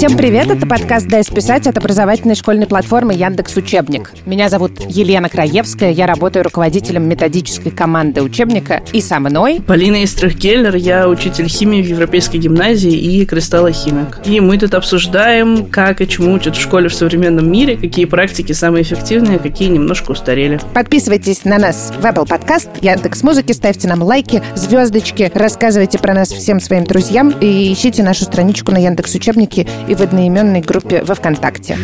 Всем привет, это подкаст «Дай списать» от образовательной школьной платформы Яндекс Учебник. Меня зовут Елена Краевская, я работаю руководителем методической команды учебника. И со мной... Полина Истрахгеллер, я учитель химии в Европейской гимназии и кристаллохимик. И мы тут обсуждаем, как и чему учат в школе в современном мире, какие практики самые эффективные, какие немножко устарели. Подписывайтесь на нас в Apple Podcast, Яндекс Музыки, ставьте нам лайки, звездочки, рассказывайте про нас всем своим друзьям и ищите нашу страничку на Яндекс Учебнике и в одноименной группе во ВКонтакте.